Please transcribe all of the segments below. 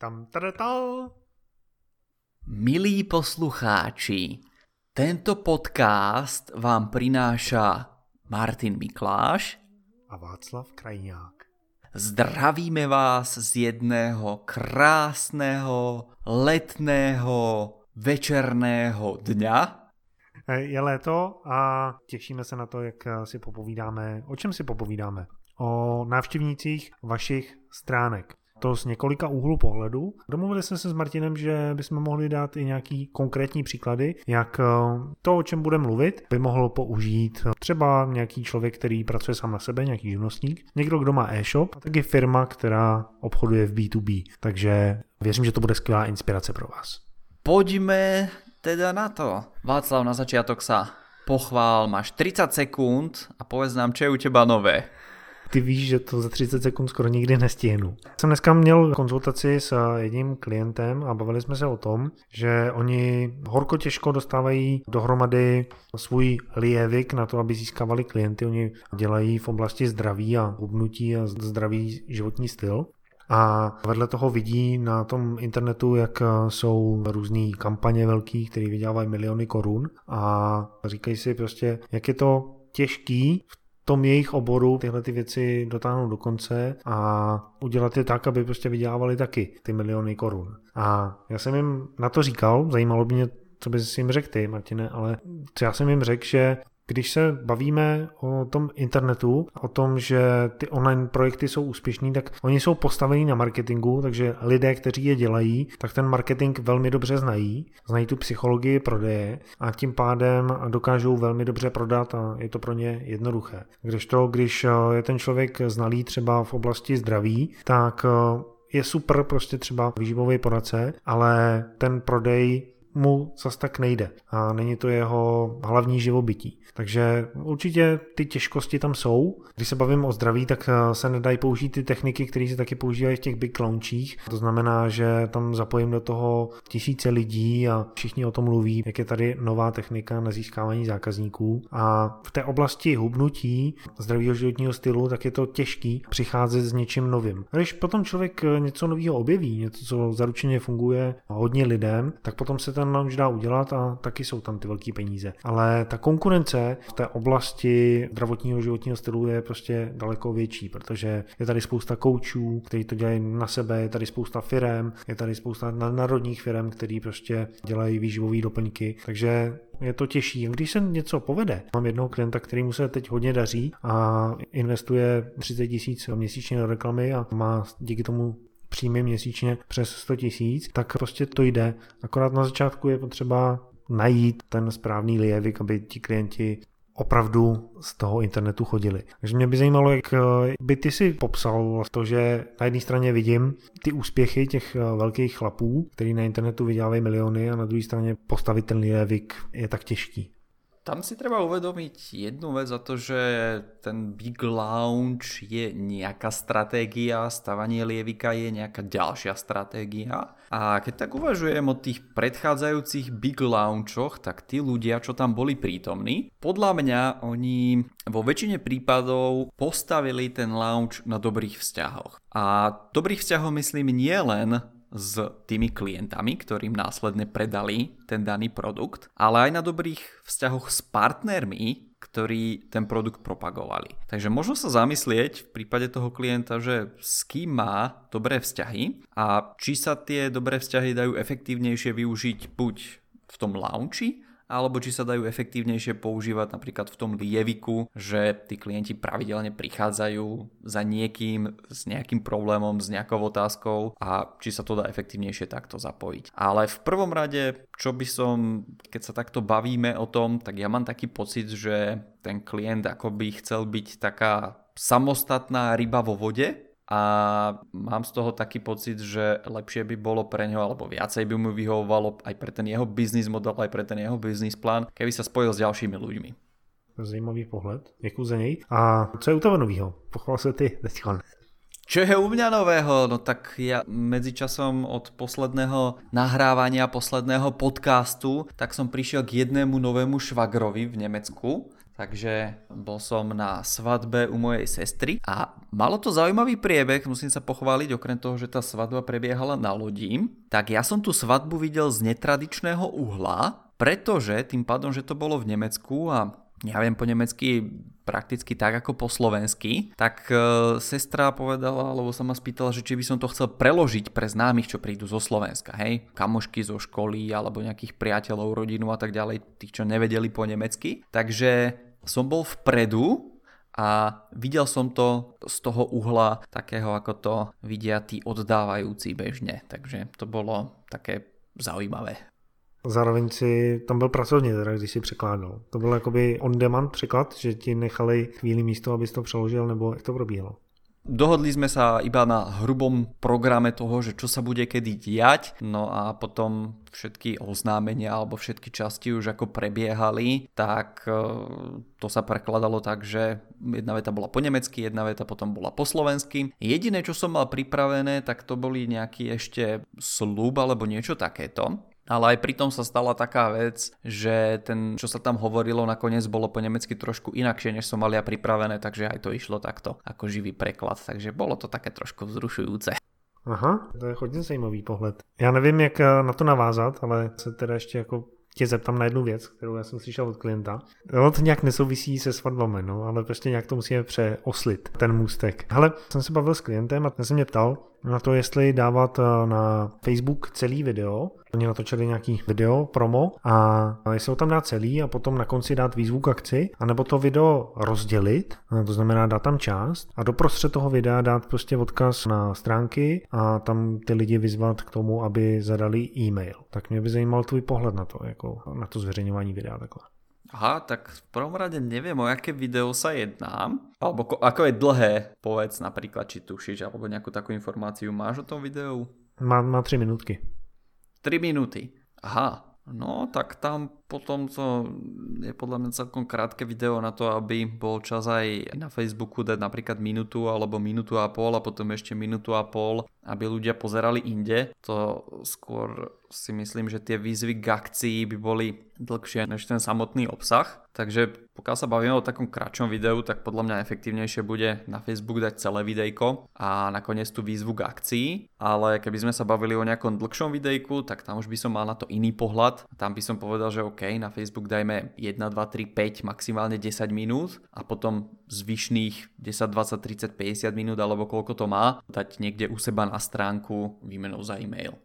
Tam. Milí poslucháči, tento podcast vám prináša Martin Mikláš a Václav Krajňák. Zdravíme vás z jedného krásného letného večerného dňa. Je léto a těšíme se na to, jak si popovídáme. O čem si popovídáme? O návštěvnících vašich stránek to z několika úhlů pohledu. Domluvili jsme se s Martinem, že bychom mohli dát i nějaký konkrétní příklady, jak eh, to, o čem bude mluvit, by mohl použít třeba nějaký člověk, který pracuje sám na sebe, nějaký živnostník, někdo, kdo má e-shop, a taky firma, která obchoduje v B2B. Takže věřím, že to bude skvělá inspirace pro vás. Pojďme teda na to. Václav, na začiatok sa pochvál, máš 30 sekúnd a povedz nám, čo je u teba nové ty víš, že to za 30 sekund skoro nikdy nestihnu. Jsem dneska měl konzultaci s jedním klientem a bavili jsme se o tom, že oni horko těžko dostávají dohromady svůj lievik na to, aby získávali klienty. Oni dělají v oblasti zdraví a hubnutí a zdravý životní styl. A vedle toho vidí na tom internetu, jak jsou různé kampaně velký, které vydělávají miliony korun a říkají si prostě, jak je to těžký v tom jejich oboru tyhle ty věci dotáhnout do konce a udělat je tak, aby prostě vydělávali taky ty miliony korun. A já jsem jim na to říkal, zajímalo by mě, co bys jim řekl ty, Martine, ale já jsem jim řekl, že když se bavíme o tom internetu, o tom, že ty online projekty jsou úspěšní, tak oni jsou postavení na marketingu, takže lidé, kteří je dělají, tak ten marketing velmi dobře znají, znají tu psychologii prodeje a tím pádem dokážou velmi dobře prodat a je to pro ně jednoduché. Když to, když je ten člověk znalý třeba v oblasti zdraví, tak je super prostě třeba výživový poradce, ale ten prodej mu zas tak nejde a není to jeho hlavní živobytí. Takže určitě ty těžkosti tam jsou. Když se bavím o zdraví, tak eh, se nedají použít ty techniky, které se taky používají v těch big launchích. To znamená, že tam zapojím do toho tisíce lidí a všichni o tom mluví, jak je tady nová technika na získávání zákazníků. A v té oblasti hubnutí zdravého životního stylu, tak je to těžký přicházet s něčím novým. Když potom člověk eh, něco nového objeví, něco, co zaručeně funguje hodně lidem, tak potom se ten launch dá udělat a taky jsou tam ty velké peníze. Ale ta konkurence v té oblasti zdravotního životního stylu je prostě daleko větší, protože je tady spousta koučů, kteří to dělají na sebe, je tady spousta firem, je tady spousta národních firm, který prostě dělají výživové doplňky, takže je to těžší. Když se něco povede, mám jednoho klienta, který mu se teď hodně daří a investuje 30 tisíc měsíčně do reklamy a má díky tomu příjmy měsíčně přes 100 tisíc, tak prostě to jde. Akorát na začátku je potřeba najít ten správný lievik, aby ti klienti opravdu z toho internetu chodili. Takže mě by zajímalo, jak eh, by ty si popsal to, že na jedné straně vidím ty úspěchy těch eh, velkých chlapů, který na internetu vydělávají miliony a na druhé straně postavit ten lievik je tak těžký. Tam si treba uvedomiť jednu vec a to, že ten big launch je nejaká stratégia, stavanie lievika je nejaká ďalšia stratégia. A keď tak uvažujem o tých predchádzajúcich big launchoch, tak tí ľudia, čo tam boli prítomní, podľa mňa oni vo väčšine prípadov postavili ten launch na dobrých vzťahoch. A dobrých vzťahov myslím nie len s tými klientami, ktorým následne predali ten daný produkt, ale aj na dobrých vzťahoch s partnermi, ktorí ten produkt propagovali. Takže možno sa zamyslieť v prípade toho klienta, že s kým má dobré vzťahy a či sa tie dobré vzťahy dajú efektívnejšie využiť buď v tom launchi, alebo či sa dajú efektívnejšie používať napríklad v tom lieviku, že tí klienti pravidelne prichádzajú za niekým s nejakým problémom, s nejakou otázkou a či sa to dá efektívnejšie takto zapojiť. Ale v prvom rade, čo by som, keď sa takto bavíme o tom, tak ja mám taký pocit, že ten klient ako by chcel byť taká samostatná ryba vo vode, a mám z toho taký pocit, že lepšie by bolo pre neho, alebo viacej by mu vyhovovalo aj pre ten jeho biznis model, aj pre ten jeho biznis plán, keby sa spojil s ďalšími ľuďmi. Zajímavý pohled, děkuji za něj. A co je u tebe novýho? Pochval se ty teďkon. Čo je u mňa nového? No tak ja medzičasom od posledného nahrávania, posledného podcastu, tak som prišiel k jednému novému švagrovi v Nemecku takže bol som na svadbe u mojej sestry a malo to zaujímavý priebeh, musím sa pochváliť, okrem toho, že tá svadba prebiehala na lodí, tak ja som tú svadbu videl z netradičného uhla, pretože tým pádom, že to bolo v Nemecku a ja viem po nemecky prakticky tak ako po slovensky, tak e, sestra povedala, alebo sa ma spýtala, že či by som to chcel preložiť pre známych, čo prídu zo Slovenska, hej, kamošky zo školy alebo nejakých priateľov, rodinu a tak ďalej, tých, čo nevedeli po nemecky. Takže som bol vpredu a videl som to z toho uhla takého, ako to vidia tí oddávajúci bežne. Takže to bolo také zaujímavé. Zároveň si tam byl pracovně, teda, když si překládal. To byl jakoby on-demand překlad, že ti nechali chvíli místo, abys to přeložil, nebo jak to probíhalo? Dohodli sme sa iba na hrubom programe toho, že čo sa bude kedy diať, no a potom všetky oznámenia alebo všetky časti už ako prebiehali, tak e, to sa prekladalo tak, že jedna veta bola po nemecky, jedna veta potom bola po slovensky. Jediné, čo som mal pripravené, tak to boli nejaký ešte slúb alebo niečo takéto. Ale aj pritom sa stala taká vec, že ten, čo sa tam hovorilo, nakoniec bolo po nemecky trošku inakšie, než som mal ja pripravené, takže aj to išlo takto ako živý preklad. Takže bolo to také trošku vzrušujúce. Aha, to je hodně zajímavý pohled. Já nevím, jak eh, na to navázat, ale se teda ještě jako tě zeptám na jednu věc, kterou já jsem slyšel od klienta. No, to nějak nesouvisí se svatbami, no, ale prostě nějak to musíme přeoslit, ten můstek. Hele, jsem se bavil s klientem a ten se mě ptal, na to, jestli dávat eh, na Facebook celý video. Oni natočili nějaký video, promo a jestli ho tam dát celý a potom na konci dát výzvu k akci, anebo to video rozdělit, eh, to znamená dát tam část a doprostřed toho videa dát prostě odkaz na stránky a tam ty lidi vyzvat k tomu, aby zadali e-mail. Tak mě by zajímal tvůj pohled na to, jako na to zveřejňování videa takhle. Aha, tak v prvom rade neviem, o aké video sa jedná. Alebo ako je dlhé, povedz napríklad, či tušíš, alebo nejakú takú informáciu máš o tom videu? Má, má 3 minútky. 3 minúty. Aha, no tak tam potom to je podľa mňa celkom krátke video na to, aby bol čas aj na Facebooku dať napríklad minútu alebo minútu a pol a potom ešte minútu a pol, aby ľudia pozerali inde. To skôr si myslím, že tie výzvy k akcii by boli dlhšie než ten samotný obsah. Takže pokiaľ sa bavíme o takom kratšom videu, tak podľa mňa efektívnejšie bude na Facebook dať celé videjko a nakoniec tú výzvu k akcii. Ale keby sme sa bavili o nejakom dlhšom videjku, tak tam už by som mal na to iný pohľad. Tam by som povedal, že OK, OK, na Facebook dajme 1, 2, 3, 5, maximálne 10 minút a potom zvyšných 10, 20, 30, 50 minút alebo koľko to má, dať niekde u seba na stránku výmenou za e-mail.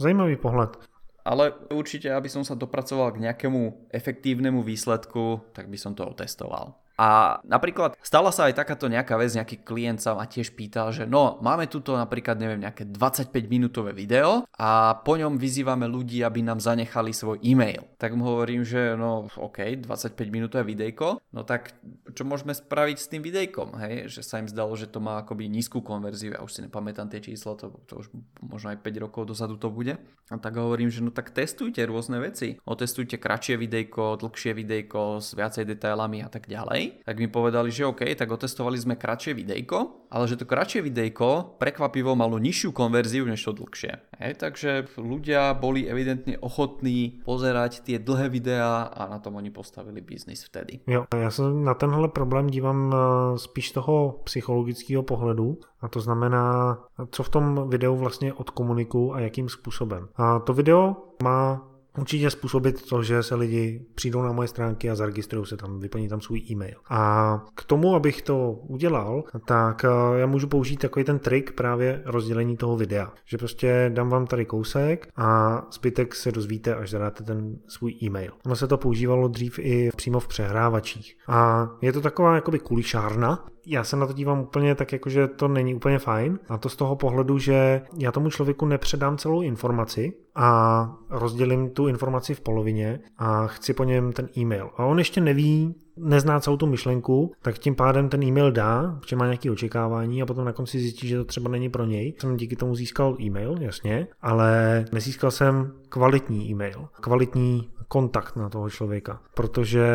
Zajímavý pohľad. Ale určite, aby som sa dopracoval k nejakému efektívnemu výsledku, tak by som to otestoval. A napríklad stala sa aj takáto nejaká vec, nejaký klient sa ma tiež pýtal, že no, máme tuto napríklad, neviem, nejaké 25 minútové video a po ňom vyzývame ľudí, aby nám zanechali svoj e-mail. Tak mu hovorím, že no, OK, 25 minútové videjko, no tak čo môžeme spraviť s tým videjkom, hej? Že sa im zdalo, že to má akoby nízku konverziu, ja už si nepamätám tie čísla, to, to už možno aj 5 rokov dozadu to bude. A tak hovorím, že no tak testujte rôzne veci. Otestujte kratšie videjko, dlhšie videjko s viacej detailami a tak ďalej tak mi povedali, že OK, tak otestovali sme kratšie videjko, ale že to kratšie videjko prekvapivo malo nižšiu konverziu než to dlhšie. Hej, takže ľudia boli evidentne ochotní pozerať tie dlhé videá a na tom oni postavili biznis vtedy. Jo, já se na tenhle problém dívám eh, spíš toho psychologického pohledu a to znamená, co v tom videu vlastně odkomunikuju a jakým způsobem. A to video má určitě způsobit to, že se lidi přijdou na moje stránky a zaregistrují se tam, vyplní tam svůj e-mail. A k tomu, abych to udělal, tak eh, já můžu použít takový ten trik právě rozdělení toho videa. Že prostě dám vám tady kousek a zbytek se dozvíte, až zadáte ten svůj e-mail. Ono se to používalo dřív i přímo v přehrávačích. A je to taková jakoby kulišárna, já se na to dívám úplně tak, jako že to není úplně fajn. A to z toho pohledu, že já tomu člověku nepředám celou informaci a rozdělím tu informaci v polovině a chci po něm ten e-mail. A on ještě neví, nezná celou tu myšlenku, tak tím pádem ten e-mail dá, protože má nějaké očekávání a potom na konci zjistí, že to třeba není pro něj. Jsem díky tomu získal e-mail, jasně, ale nezískal jsem kvalitní e-mail, kvalitní kontakt na toho člověka, protože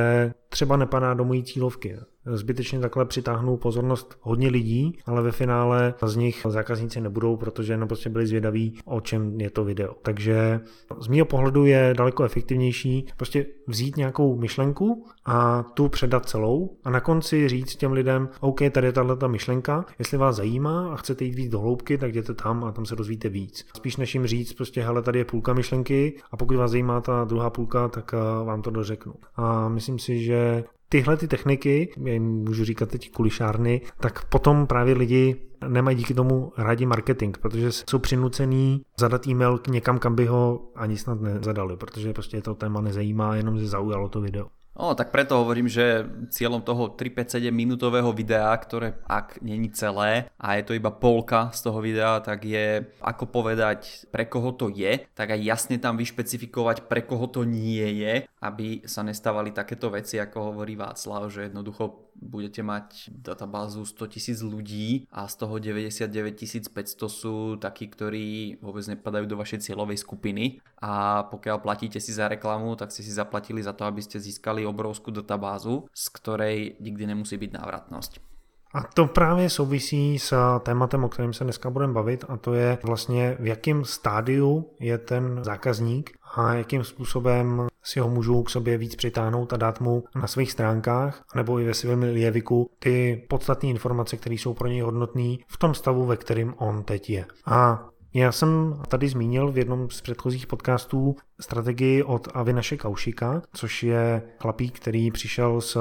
třeba nepadá do mojí cílovky. Zbytečně takhle přitáhnou pozornost hodně lidí, ale ve finále z nich zákazníci nebudou, protože jenom prostě byli zvědaví, o čem je to video. Takže z mého pohledu je daleko efektivnější prostě vzít nějakou myšlenku a tu předat celou a na konci říct těm lidem, OK, tady je tahle ta myšlenka, jestli vás zajímá a chcete jít víc do hloubky, tak jděte tam a tam se dozvíte víc. Spíš než jim říct, prostě hele, tady je půlka myšlenky a pokud vás zajímá ta druhá půlka, tak eh, vám to dořeknu. A myslím si, že tyhle ty techniky, já jim můžu říkat teď kulišárny, tak potom právě lidi nemají díky tomu rádi marketing, protože jsou přinucený zadat e-mail někam, kam by ho ani snad nezadali, protože prostě to téma nezajímá, jenom se zaujalo to video. No, tak preto hovorím, že cieľom toho 357 minútového videa, ktoré ak není celé a je to iba polka z toho videa, tak je ako povedať, pre koho to je, tak aj jasne tam vyšpecifikovať, pre koho to nie je, aby sa nestávali takéto veci, ako hovorí Václav, že jednoducho budete mať databázu 100 tisíc ľudí a z toho 99 500 sú takí, ktorí vôbec nepadajú do vašej cieľovej skupiny. A pokiaľ platíte si za reklamu, tak ste si zaplatili za to, aby ste získali obrovskú databázu, z ktorej nikdy nemusí byť návratnosť. A to právě souvisí s tématem, o kterém se dneska budeme bavit, a to je vlastně v jakém stádiu je ten zákazník a jakým způsobem si ho můžu k sobě víc přitáhnout a dát mu na svých stránkách nebo i ve svém lieviku ty podstatné informace, které jsou pro něj hodnotné v tom stavu, ve kterém on teď je. A já jsem tady zmínil v jednom z předchozích podcastů strategii od Avinaše Kaušika, což je chlapík, který přišel s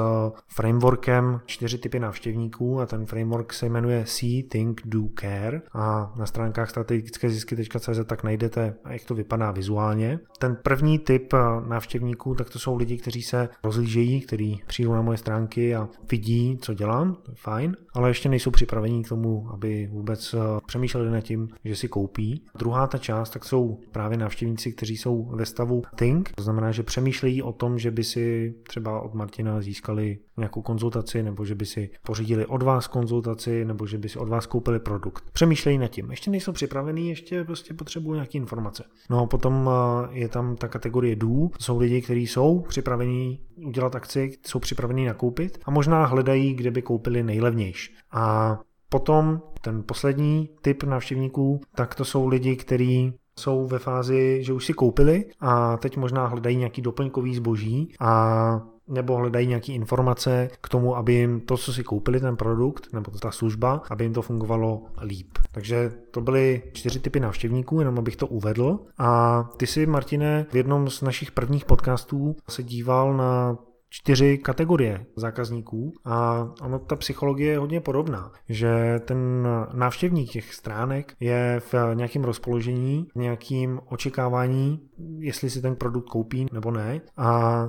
frameworkem čtyři typy návštěvníků a ten framework se jmenuje See, Think, Do, Care a na stránkách strategické zisky.cz tak najdete, jak to vypadá vizuálně. Ten první typ návštěvníků, tak to jsou lidi, kteří se rozlížejí, kteří přijdou na moje stránky a vidí, co dělám, to je fajn, ale ještě nejsou připraveni k tomu, aby vůbec přemýšleli nad tím, že si koupí. Druhá ta část, tak jsou právě návštěvníci, kteří jsou ve stavu think, to znamená, že přemýšlejí o tom, že by si třeba od Martina získali nějakou konzultaci, nebo že by si pořídili od vás konzultaci, nebo že by si od vás koupili produkt. Přemýšlejí nad tím. Ještě nejsou připravený, ještě prostě potřebují nějaké informace. No a potom eh, je tam ta kategorie do, jsou lidi, kteří jsou připravení udělat akci, jsou připravení nakoupit a možná hledají, kde by koupili nejlevnější. A Potom ten poslední typ návštěvníků, tak to jsou lidi, kteří jsou ve fázi, že už si koupili a teď možná hledají nějaký doplňkový zboží a nebo hledají nějaké informace k tomu, aby jim to, co si koupili, ten produkt nebo ta služba, aby jim to fungovalo líp. Takže to byly čtyři typy návštěvníků, jenom abych to uvedl. A ty si, Martine, v jednom z našich prvních podcastů se díval na čtyři kategorie zákazníků a ono, ta psychologie je hodně podobná, že ten návštěvník těch stránek je v nějakém rozpoložení, v nějakým očekávání, jestli si ten produkt koupí nebo ne a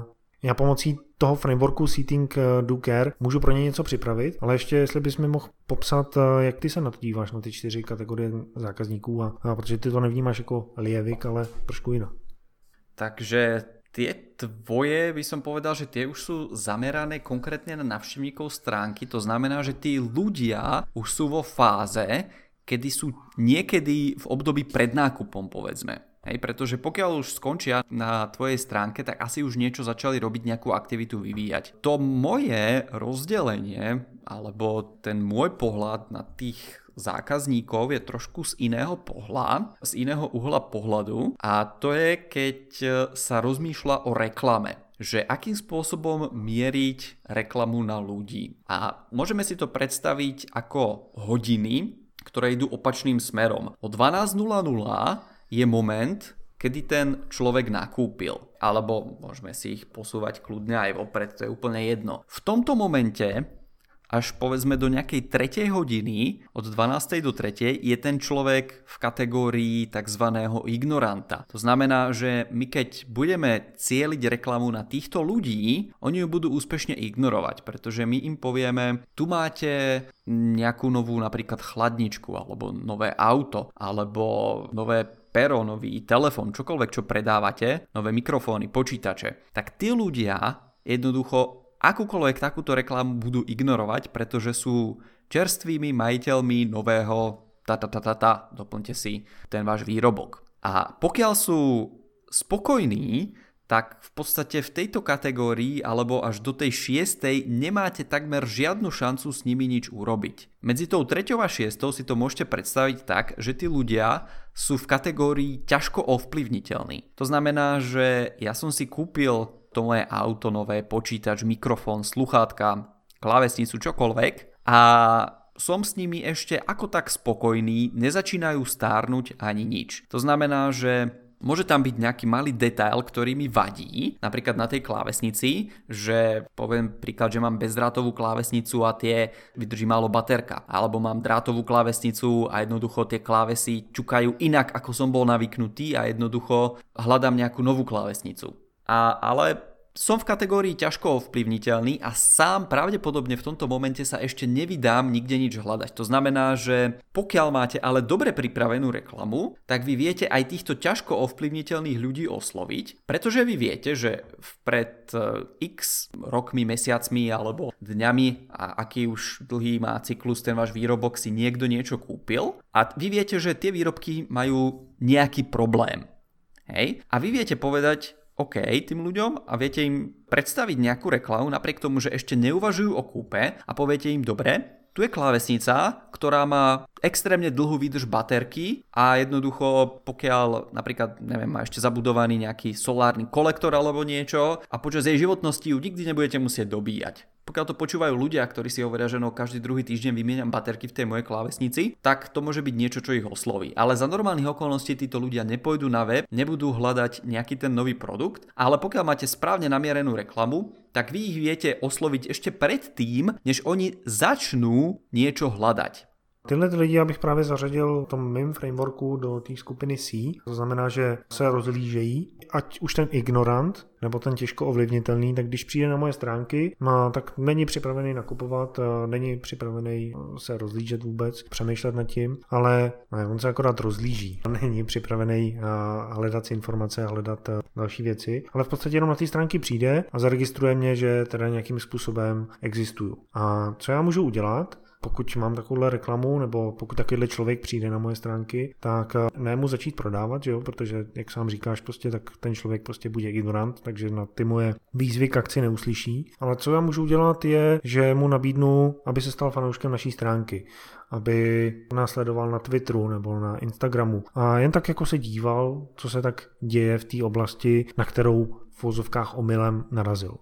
já pomocí toho frameworku Seating Do Care můžu pro ně něco připravit, ale ještě jestli bys mi mohl popsat, jak ty se na to díváš, na ty čtyři kategorie zákazníků, a, a protože ty to nevnímáš jako lievik, ale trošku jinak. Takže tie tvoje, by som povedal, že tie už sú zamerané konkrétne na navštevníkov stránky, to znamená, že tí ľudia už sú vo fáze, kedy sú niekedy v období pred nákupom, povedzme. Hej, pretože pokiaľ už skončia na tvojej stránke, tak asi už niečo začali robiť, nejakú aktivitu vyvíjať. To moje rozdelenie, alebo ten môj pohľad na tých zákazníkov je trošku z iného pohľa, z iného uhla pohľadu a to je, keď sa rozmýšľa o reklame že akým spôsobom mieriť reklamu na ľudí. A môžeme si to predstaviť ako hodiny, ktoré idú opačným smerom. O 12.00 je moment, kedy ten človek nakúpil. Alebo môžeme si ich posúvať kľudne aj vopred, to je úplne jedno. V tomto momente až povedzme do nejakej tretej hodiny, od 12. do 3. je ten človek v kategórii tzv. ignoranta. To znamená, že my keď budeme cieliť reklamu na týchto ľudí, oni ju budú úspešne ignorovať, pretože my im povieme, tu máte nejakú novú napríklad chladničku, alebo nové auto, alebo nové pero, nový telefón, čokoľvek, čo predávate, nové mikrofóny, počítače, tak tí ľudia jednoducho akúkoľvek takúto reklamu budú ignorovať, pretože sú čerstvými majiteľmi nového ta ta ta ta ta, doplňte si ten váš výrobok. A pokiaľ sú spokojní, tak v podstate v tejto kategórii alebo až do tej šiestej nemáte takmer žiadnu šancu s nimi nič urobiť. Medzi tou treťou a šiestou si to môžete predstaviť tak, že tí ľudia sú v kategórii ťažko ovplyvniteľní. To znamená, že ja som si kúpil to moje auto nové, počítač, mikrofón, sluchátka, klávesnicu, čokoľvek a som s nimi ešte ako tak spokojný, nezačínajú stárnuť ani nič. To znamená, že Môže tam byť nejaký malý detail, ktorý mi vadí, napríklad na tej klávesnici, že poviem príklad, že mám bezdrátovú klávesnicu a tie vydrží málo baterka, alebo mám drátovú klávesnicu a jednoducho tie klávesy čukajú inak, ako som bol navyknutý a jednoducho hľadám nejakú novú klávesnicu. A, ale som v kategórii ťažko ovplyvniteľný a sám pravdepodobne v tomto momente sa ešte nevydám nikde nič hľadať. To znamená, že pokiaľ máte ale dobre pripravenú reklamu, tak vy viete aj týchto ťažko ovplyvniteľných ľudí osloviť, pretože vy viete, že pred e, x rokmi, mesiacmi alebo dňami a aký už dlhý má cyklus ten váš výrobok si niekto niečo kúpil a vy viete, že tie výrobky majú nejaký problém. Hej? A vy viete povedať, OK tým ľuďom a viete im predstaviť nejakú reklamu napriek tomu, že ešte neuvažujú o kúpe a poviete im dobre, tu je klávesnica, ktorá má extrémne dlhú výdrž baterky a jednoducho pokiaľ napríklad, neviem, má ešte zabudovaný nejaký solárny kolektor alebo niečo a počas jej životnosti ju nikdy nebudete musieť dobíjať. Pokiaľ to počúvajú ľudia, ktorí si hovoria, že no každý druhý týždeň vymieňam baterky v tej mojej klávesnici, tak to môže byť niečo, čo ich osloví. Ale za normálnych okolností títo ľudia nepôjdu na web, nebudú hľadať nejaký ten nový produkt, ale pokiaľ máte správne namierenú reklamu, tak vy ich viete osloviť ešte predtým, než oni začnú niečo hľadať. Tyhle lidi já bych právě zařadil v tom mým frameworku do té skupiny C. To znamená, že se rozlížejí, ať už ten ignorant, nebo ten těžko ovlivnitelný, tak když přijde na moje stránky, má, tak není připravený nakupovat, není připravený se rozlížet vůbec, přemýšlet nad tím, ale ne, on se akorát rozlíží. Není připravený hledat si informace a hledat další věci, ale v podstatě jenom na té stránky přijde a zaregistruje mě, že teda nějakým způsobem existuju. A co já můžu udělat? Pokud mám takovouhle reklamu, nebo pokud takovýhle člověk přijde na moje stránky, tak eh, ne mu začít prodávat, jo, protože jak sám říkáš, prostě, tak ten člověk prostě bude ignorant, takže na ty moje výzvy k akci neuslyší. Ale co já můžu udělat je, že mu nabídnu, aby se stal fanouškem naší stránky aby nás sledoval na Twitteru nebo na Instagramu a jen tak jako se díval, co se tak děje v té oblasti, na kterou v vozovkách omylem narazil.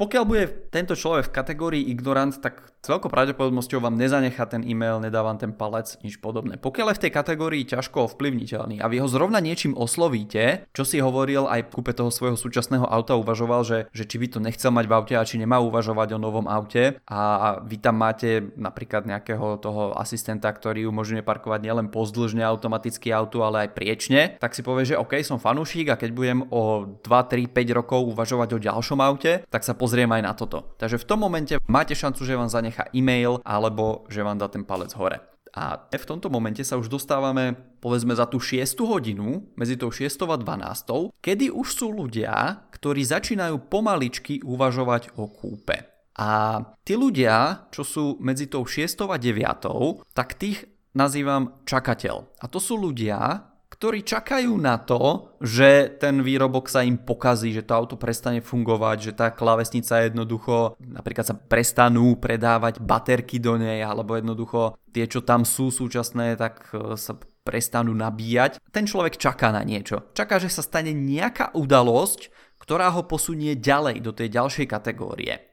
Pokiaľ bude tento človek v kategórii ignorant, tak s veľkou pravdepodobnosťou vám nezanechá ten e-mail, nedá vám ten palec, nič podobné. Pokiaľ je v tej kategórii ťažko ovplyvniteľný a vy ho zrovna niečím oslovíte, čo si hovoril aj v kúpe toho svojho súčasného auta, uvažoval, že, že či by to nechcel mať v aute a či nemá uvažovať o novom aute a vy tam máte napríklad nejakého toho asistenta, ktorý umožňuje parkovať nielen pozdĺžne automaticky auto, ale aj priečne, tak si povie, že OK, som fanúšik a keď budem o 2, 3, 5 rokov uvažovať o ďalšom aute, tak sa pozriem aj na toto. Takže v tom momente máte šancu, že vám zanechá e-mail alebo že vám dá ten palec hore. A v tomto momente sa už dostávame povedzme za tú 6 hodinu, medzi tou 6 a 12, kedy už sú ľudia, ktorí začínajú pomaličky uvažovať o kúpe. A tí ľudia, čo sú medzi tou 6 a 9, tak tých nazývam čakateľ. A to sú ľudia, ktorí čakajú na to, že ten výrobok sa im pokazí, že to auto prestane fungovať, že tá klávesnica jednoducho, napríklad sa prestanú predávať baterky do nej, alebo jednoducho tie, čo tam sú súčasné, tak e, sa prestanú nabíjať. Ten človek čaká na niečo. Čaká, že sa stane nejaká udalosť, ktorá ho posunie ďalej do tej ďalšej kategórie.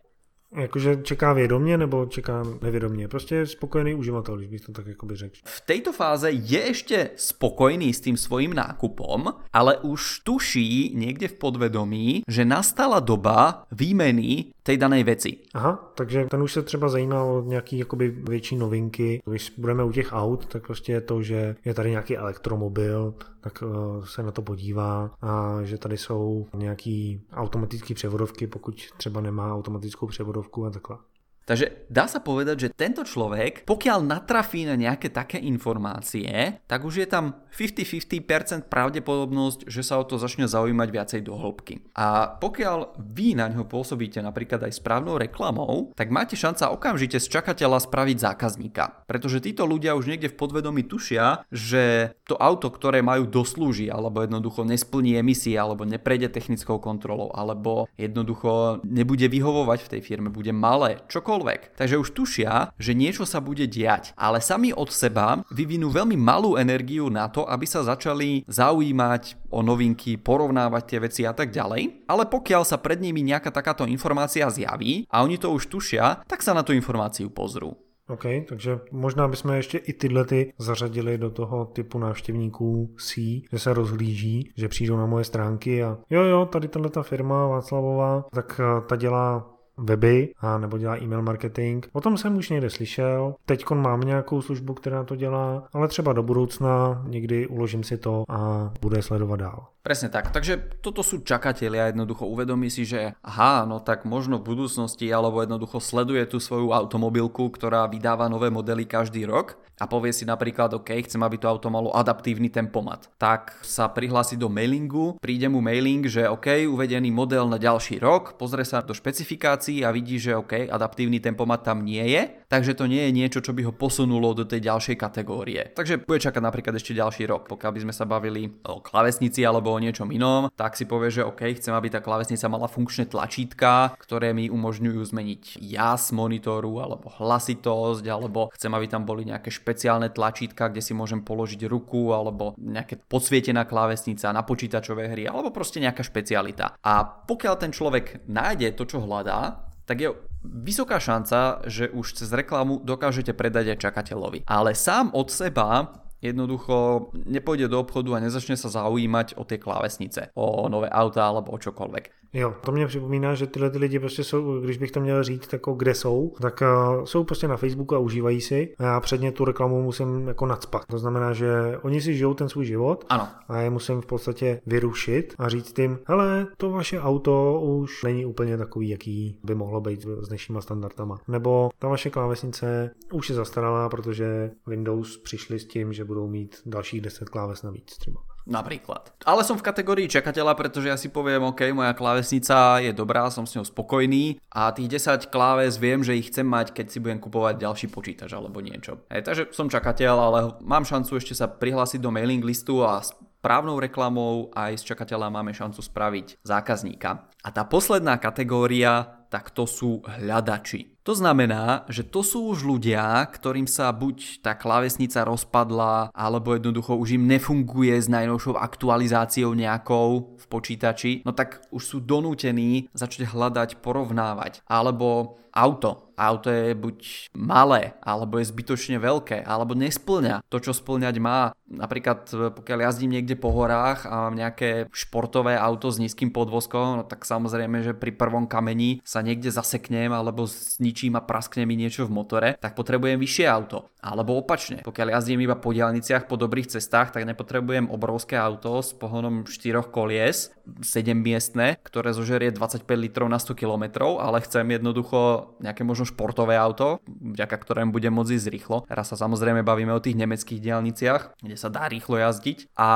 Jakože čeká vědomě nebo čeká nevědomě. Prostě je spokojený uživatel, když bych to tak jakoby řekl. V tejto fáze je ešte spokojný s tým svojim nákupom, ale už tuší niekde v podvedomí, že nastala doba výmeny tej danej veci. Aha, takže ten už se třeba zajímá o nějaký jakoby větší novinky. Když budeme u těch aut, tak prostě je to, že je tady nějaký elektromobil, tak uh, se na to podívá a že tady jsou nějaký automatické převodovky, pokud třeba nemá automatickou převodovku a takhle. Takže dá sa povedať, že tento človek, pokiaľ natrafí na nejaké také informácie, tak už je tam 50-50% pravdepodobnosť, že sa o to začne zaujímať viacej do hĺbky. A pokiaľ vy na ňo pôsobíte napríklad aj správnou reklamou, tak máte šanca okamžite z čakateľa spraviť zákazníka. Pretože títo ľudia už niekde v podvedomí tušia, že to auto, ktoré majú doslúži, alebo jednoducho nesplní emisie, alebo neprejde technickou kontrolou, alebo jednoducho nebude vyhovovať v tej firme, bude malé, čokoľvek. Takže už tušia, že niečo sa bude diať, ale sami od seba vyvinú veľmi malú energiu na to, aby sa začali zaujímať o novinky, porovnávať tie veci a tak ďalej. Ale pokiaľ sa pred nimi nejaká takáto informácia zjaví a oni to už tušia, tak sa na tú informáciu pozrú. OK, takže možná bychom ještě i tyhle ty zařadili do toho typu návštěvníků C, že se rozhlíží, že přijdou na moje stránky a jo, jo, tady tahle ta firma Václavová, tak eh, ta dělá weby a nebo dělá e-mail marketing. O tom jsem už někde slyšel. Teď mám nějakou službu, která to dělá, ale třeba do budoucna někdy uložím si to a bude sledovat dál. Presne tak. Takže toto sú čakatelia, jednoducho uvedomí si, že aha, no tak možno v budúcnosti alebo jednoducho sleduje tú svoju automobilku, ktorá vydáva nové modely každý rok a povie si napríklad, OK, chcem, aby to auto malo adaptívny tempomat. Tak sa prihlási do mailingu, príde mu mailing, že OK, uvedený model na ďalší rok, pozrie sa do špecifikácií a vidí, že OK, adaptívny tempomat tam nie je, takže to nie je niečo, čo by ho posunulo do tej ďalšej kategórie. Takže bude čakať napríklad ešte ďalší rok, pokiaľ by sme sa bavili o klavesnici alebo o niečom inom, tak si povie, že OK, chcem, aby tá klávesnica mala funkčné tlačítka, ktoré mi umožňujú zmeniť jas monitoru alebo hlasitosť, alebo chcem, aby tam boli nejaké špeciálne tlačítka, kde si môžem položiť ruku, alebo nejaké podsvietená klávesnica na počítačové hry, alebo proste nejaká špecialita. A pokiaľ ten človek nájde to, čo hľadá, tak je vysoká šanca, že už cez reklamu dokážete predať aj čakateľovi. Ale sám od seba jednoducho nepôjde do obchodu a nezačne sa zaujímať o tie klávesnice, o nové auta alebo o čokoľvek. Jo, to mě připomíná, že tyhle ty lidi prostě jsou, když bych to měl říct, jako kde jsou, tak uh, jsou prostě na Facebooku a užívají si a já předně tu reklamu musím jako nadspat. To znamená, že oni si žijou ten svůj život ano. a já musím v podstatě vyrušit a říct jim, hele, to vaše auto už není úplně takový, jaký by mohlo být s dnešníma standardama. Nebo ta vaše klávesnice už je zastaralá, protože Windows přišli s tím, že budou mít dalších 10 kláves navíc třeba. Napríklad. Ale som v kategórii čakateľa, pretože ja si poviem, OK, moja klávesnica je dobrá, som s ňou spokojný a tých 10 kláves viem, že ich chcem mať, keď si budem kupovať ďalší počítač alebo niečo. Hej, takže som čakateľ, ale mám šancu ešte sa prihlásiť do mailing listu a právnou reklamou aj z čakateľa máme šancu spraviť zákazníka. A tá posledná kategória, tak to sú hľadači. To znamená, že to sú už ľudia, ktorým sa buď tá klávesnica rozpadla, alebo jednoducho už im nefunguje s najnovšou aktualizáciou nejakou v počítači, no tak už sú donútení začať hľadať, porovnávať. Alebo auto. Auto je buď malé, alebo je zbytočne veľké, alebo nesplňa to, čo splňať má. Napríklad pokiaľ jazdím niekde po horách a mám nejaké športové auto s nízkym podvozkom, no tak samozrejme, že pri prvom kameni sa niekde zaseknem alebo zničím a praskne mi niečo v motore, tak potrebujem vyššie auto. Alebo opačne, pokiaľ jazdím iba po diálniciach po dobrých cestách, tak nepotrebujem obrovské auto s pohonom 4 kolies, 7 miestne, ktoré zožerie 25 litrov na 100 km, ale chcem jednoducho nejaké možno športové auto, vďaka ktorému budem môcť ísť rýchlo. Teraz sa samozrejme bavíme o tých nemeckých diálniciach, kde sa dá rýchlo jazdiť a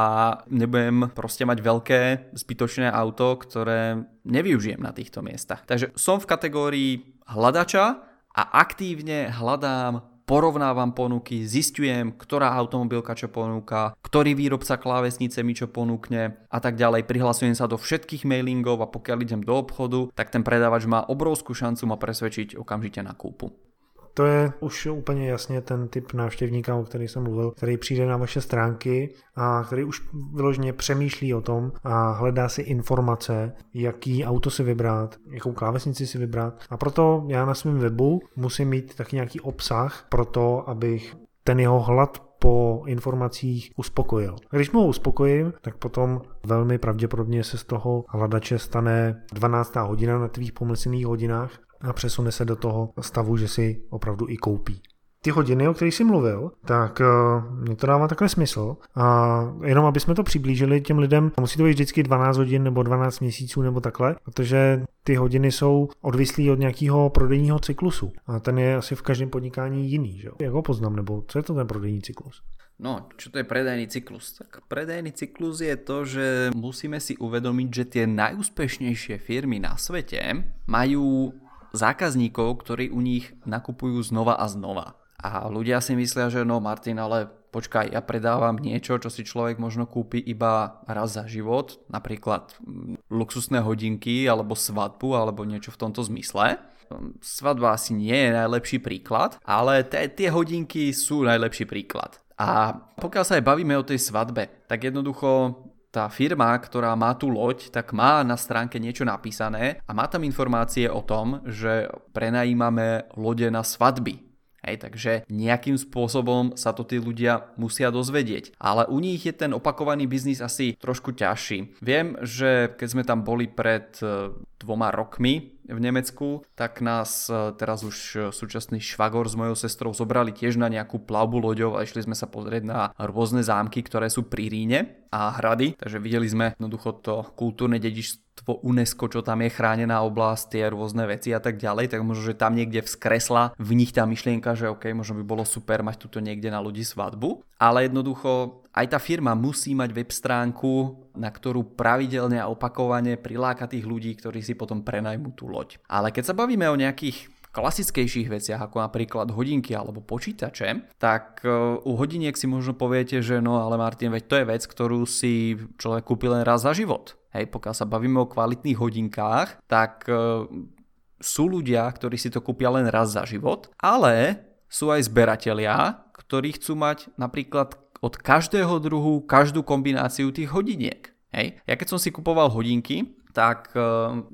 nebudem proste mať veľké zbytočné auto, ktoré nevyužijem na týchto miestach. Takže som v kategórii hľadača a aktívne hľadám porovnávam ponuky, zistujem, ktorá automobilka čo ponúka, ktorý výrobca klávesnice mi čo ponúkne a tak ďalej. Prihlasujem sa do všetkých mailingov a pokiaľ idem do obchodu, tak ten predávač má obrovskú šancu ma presvedčiť okamžite na kúpu. To je už úplně jasně ten typ návštěvníka, o který jsem mluvil, který přijde na vaše stránky a který už vyloženě přemýšlí o tom a hledá si informace, jaký auto si vybrat, jakou klávesnici si vybrat. A proto já na svém webu musím mít taky nějaký obsah pro to, abych ten jeho hlad po informacích uspokojil. Když mu ho uspokojím, tak potom velmi pravděpodobně se z toho hledače stane 12. hodina na tvých pomyslných hodinách a přesune se do toho stavu, že si opravdu i koupí. ty hodiny, o kterých jsi mluvil, tak uh, mě to dává takhle smysl. A jenom aby jsme to přiblížili těm lidem, musí to být vždycky 12 hodin nebo 12 měsíců nebo takhle, protože ty hodiny jsou odvislí od nějakého prodejního cyklusu. A ten je asi v každém podnikání jiný. Že? Jak ho poznám, nebo co je to ten prodejní cyklus? No, čo to je predajný cyklus? Tak predajný cyklus je to, že musíme si uvedomiť, že tie najúspešnejšie firmy na svete majú zákazníkov, ktorí u nich nakupujú znova a znova. A ľudia si myslia, že no Martin, ale počkaj, ja predávam niečo, čo si človek možno kúpi iba raz za život, napríklad mm, luxusné hodinky alebo svadbu alebo niečo v tomto zmysle. Svadba asi nie je najlepší príklad, ale tie hodinky sú najlepší príklad. A pokiaľ sa aj bavíme o tej svadbe, tak jednoducho tá firma, ktorá má tú loď, tak má na stránke niečo napísané a má tam informácie o tom, že prenajímame lode na svadby. Hej, takže nejakým spôsobom sa to tí ľudia musia dozvedieť. Ale u nich je ten opakovaný biznis asi trošku ťažší. Viem, že keď sme tam boli pred e, dvoma rokmi v Nemecku, tak nás e, teraz už e, súčasný švagor s mojou sestrou zobrali tiež na nejakú plavbu loďov a išli sme sa pozrieť na rôzne zámky, ktoré sú pri Ríne a hrady. Takže videli sme jednoducho to kultúrne dedičstvo UNESCO, čo tam je chránená oblasť, tie rôzne veci a tak ďalej, tak možno, že tam niekde vzkresla v nich tá myšlienka, že OK, možno by bolo super mať tuto niekde na ľudí svadbu, ale jednoducho aj tá firma musí mať web stránku, na ktorú pravidelne a opakovane priláka tých ľudí, ktorí si potom prenajmú tú loď. Ale keď sa bavíme o nejakých klasickejších veciach, ako napríklad hodinky alebo počítače, tak e, u hodiniek si možno poviete, že no ale Martin, veď to je vec, ktorú si človek kúpi len raz za život. Hej, pokiaľ sa bavíme o kvalitných hodinkách, tak e, sú ľudia, ktorí si to kúpia len raz za život, ale sú aj zberatelia, ktorí chcú mať napríklad od každého druhu každú kombináciu tých hodiniek. Hej. Ja keď som si kupoval hodinky, tak e,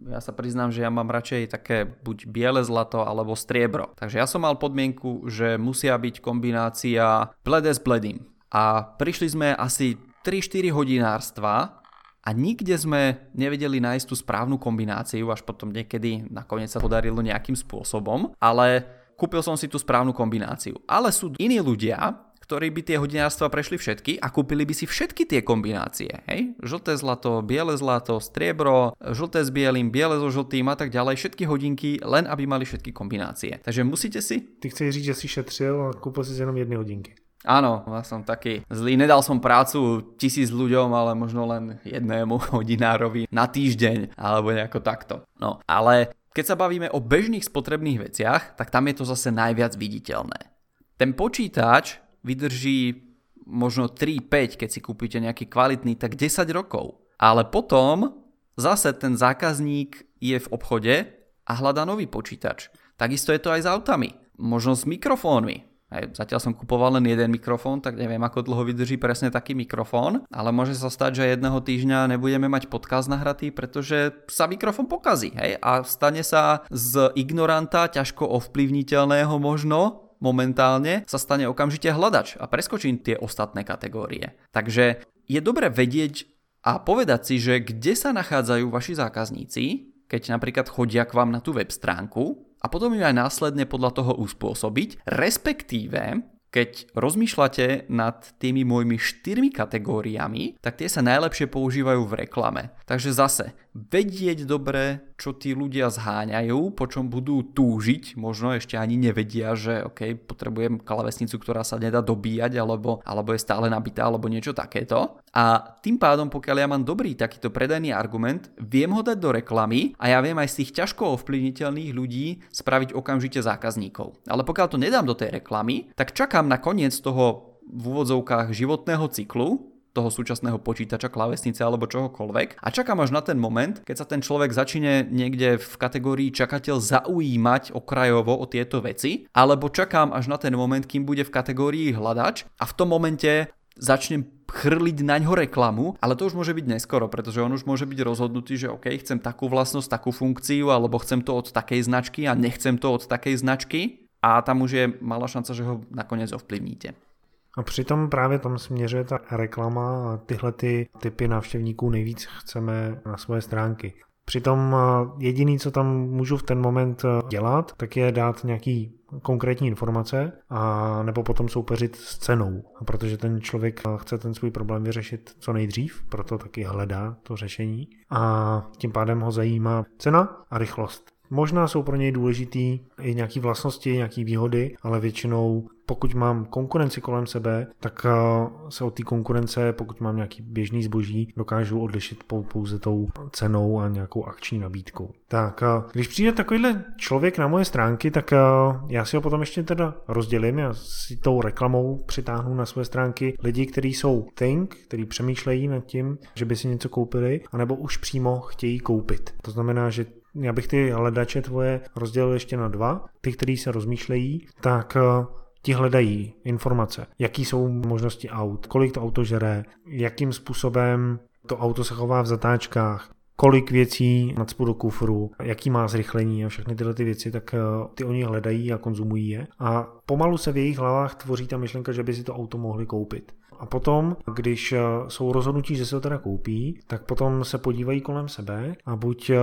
ja sa priznám, že ja mám radšej také buď biele zlato alebo striebro. Takže ja som mal podmienku, že musia byť kombinácia blede s bledým. A prišli sme asi 3-4 hodinárstva a nikde sme nevedeli nájsť tú správnu kombináciu, až potom niekedy nakoniec sa podarilo nejakým spôsobom, ale kúpil som si tú správnu kombináciu. Ale sú iní ľudia, ktorí by tie hodinárstva prešli všetky a kúpili by si všetky tie kombinácie. Hej? Žlté zlato, biele zlato, striebro, žlté s bielým, biele so žltým a tak ďalej. Všetky hodinky, len aby mali všetky kombinácie. Takže musíte si... Ty chceš říct, že si šetřil a kúpil si jenom jedny hodinky. Áno, ja som taký zlý. Nedal som prácu tisíc ľuďom, ale možno len jednému hodinárovi na týždeň, alebo nejako takto. No, ale keď sa bavíme o bežných spotrebných veciach, tak tam je to zase najviac viditeľné. Ten počítač vydrží možno 3-5, keď si kúpite nejaký kvalitný, tak 10 rokov. Ale potom zase ten zákazník je v obchode a hľadá nový počítač. Takisto je to aj s autami. Možno s mikrofónmi. Aj, zatiaľ som kupoval len jeden mikrofón, tak neviem, ako dlho vydrží presne taký mikrofón, ale môže sa stať, že jedného týždňa nebudeme mať podcast nahratý, pretože sa mikrofón pokazí hej? a stane sa z ignoranta ťažko ovplyvniteľného možno momentálne sa stane okamžite hľadač a preskočím tie ostatné kategórie. Takže je dobre vedieť a povedať si, že kde sa nachádzajú vaši zákazníci, keď napríklad chodia k vám na tú web stránku a potom ju aj následne podľa toho uspôsobiť, respektíve keď rozmýšľate nad tými môjmi štyrmi kategóriami, tak tie sa najlepšie používajú v reklame. Takže zase, vedieť dobre, čo tí ľudia zháňajú, po čom budú túžiť, možno ešte ani nevedia, že OK, potrebujem klavesnicu, ktorá sa nedá dobíjať, alebo, alebo je stále nabitá, alebo niečo takéto. A tým pádom, pokiaľ ja mám dobrý takýto predajný argument, viem ho dať do reklamy a ja viem aj z tých ťažko ovplyvniteľných ľudí spraviť okamžite zákazníkov. Ale pokiaľ to nedám do tej reklamy, tak čakám na koniec toho v úvodzovkách životného cyklu, toho súčasného počítača, klávesnice alebo čohokoľvek a čakám až na ten moment, keď sa ten človek začne niekde v kategórii čakateľ zaujímať okrajovo o tieto veci, alebo čakám až na ten moment, kým bude v kategórii hľadač a v tom momente začnem chrliť na ňo reklamu, ale to už môže byť neskoro, pretože on už môže byť rozhodnutý, že OK, chcem takú vlastnosť, takú funkciu, alebo chcem to od takej značky a nechcem to od takej značky a tam už je malá šanca, že ho nakoniec ovplyvníte. A přitom právě tam směřuje ta reklama a tyhle ty typy návštěvníků nejvíc chceme na svoje stránky. Přitom jediný, co tam můžu v ten moment dělat, tak je dát nějaký konkrétní informace a nebo potom soupeřit s cenou, protože ten člověk chce ten svůj problém vyřešit co nejdřív, proto taky hledá to řešení a tím pádem ho zajímá cena a rychlost. Možná jsou pro něj důležitý i nějaké vlastnosti, nějaké výhody, ale většinou pokud mám konkurenci kolem sebe, tak eh, se od té konkurence, pokud mám nějaký běžný zboží, dokážu odlišit pouze tou cenou a nějakou akční nabídkou. Tak, eh, když přijde takovýhle člověk na moje stránky, tak eh, já si ho potom ještě teda rozdělím, já si tou reklamou přitáhnu na své stránky lidi, kteří jsou think, kteří přemýšlejí nad tím, že by si něco koupili, anebo už přímo chtějí koupit. To znamená, že já bych ty hledače tvoje rozdělil ještě na dva, ty, kteří se rozmýšlejí, tak ti hledají informace, jaký jsou možnosti aut, kolik to auto žere, jakým způsobem to auto se chová v zatáčkách, kolik věcí nadspu do kufru, jaký má zrychlení a všechny tyhle ty věci, tak eh, ty oni hledají a konzumují je. A pomalu se v jejich hlavách tvoří ta myšlenka, že by si to auto mohli koupit. A potom, když eh, jsou rozhodnutí, že se to teda koupí, tak potom se podívají kolem sebe a buď eh,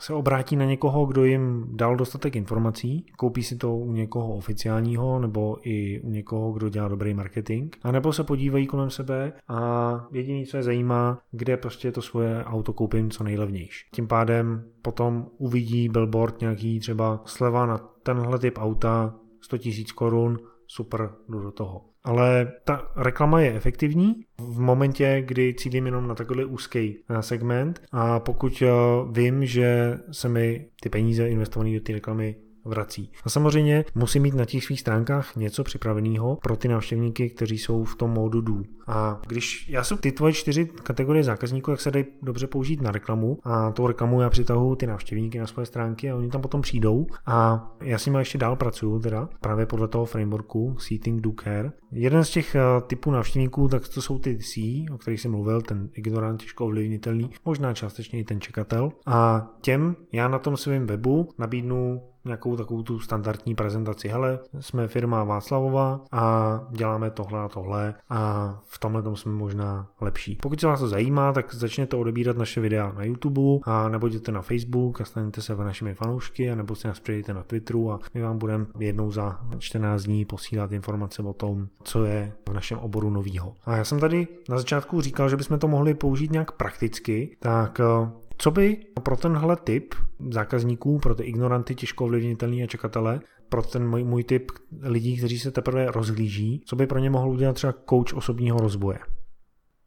se obrátí na někoho, kdo jim dal dostatek informací, koupí si to u někoho oficiálního nebo i u někoho, kdo dělá dobrý marketing, a nebo se podívají kolem sebe a jediný, co je zajímá, kde prostě to svoje auto koupím co nejlevnější. Tím pádem potom uvidí billboard nějaký třeba sleva na tenhle typ auta 100 000 korun, super, jdu do toho. Ale ta reklama je efektivní. V momentě, kdy cílím jenom na takový úzký eh, segment a pokud eh, vím, že se mi ty peníze investované do té reklamy vrací. A samozřejmě musí mít na těch svých stránkách něco připraveného pro ty návštěvníky, kteří jsou v tom módu dů. A když já jsou ty tvoje čtyři kategorie zákazníků, jak se dají dobře použít na reklamu a tou reklamu já přitahuji ty návštěvníky na svoje stránky a oni tam potom přijdou a já s nimi ještě dál pracuju teda právě podle toho frameworku Seating Do Care. Jeden z těch eh, typů návštěvníků, tak to jsou ty C, o kterých jsem mluvil, ten ignorant, těžko ovlivnitelný, možná částečně i ten čekatel. A těm já na tom svém webu nabídnu nějakou takovou tu standardní prezentaci. Hele, jsme firma Václavova a děláme tohle a tohle a v tomhle tom jsme možná lepší. Pokud se vás to zajímá, tak začněte odebírat naše videa na YouTube a nebo jděte na Facebook a staňte se našimi fanoušky a nebo si nás přijďte na Twitteru a my vám budeme jednou za 14 dní posílat informace o tom, co je v našem oboru novýho. A já jsem tady na začátku říkal, že bychom to mohli použít nějak prakticky, tak eh, co by pro tenhle typ zákazníků, pro ty ignoranty, těžko ovlivnitelný a čekatele, pro ten můj, můj typ lidí, kteří se teprve rozhlíží, co by pro ně mohl udělat třeba coach osobního rozvoje?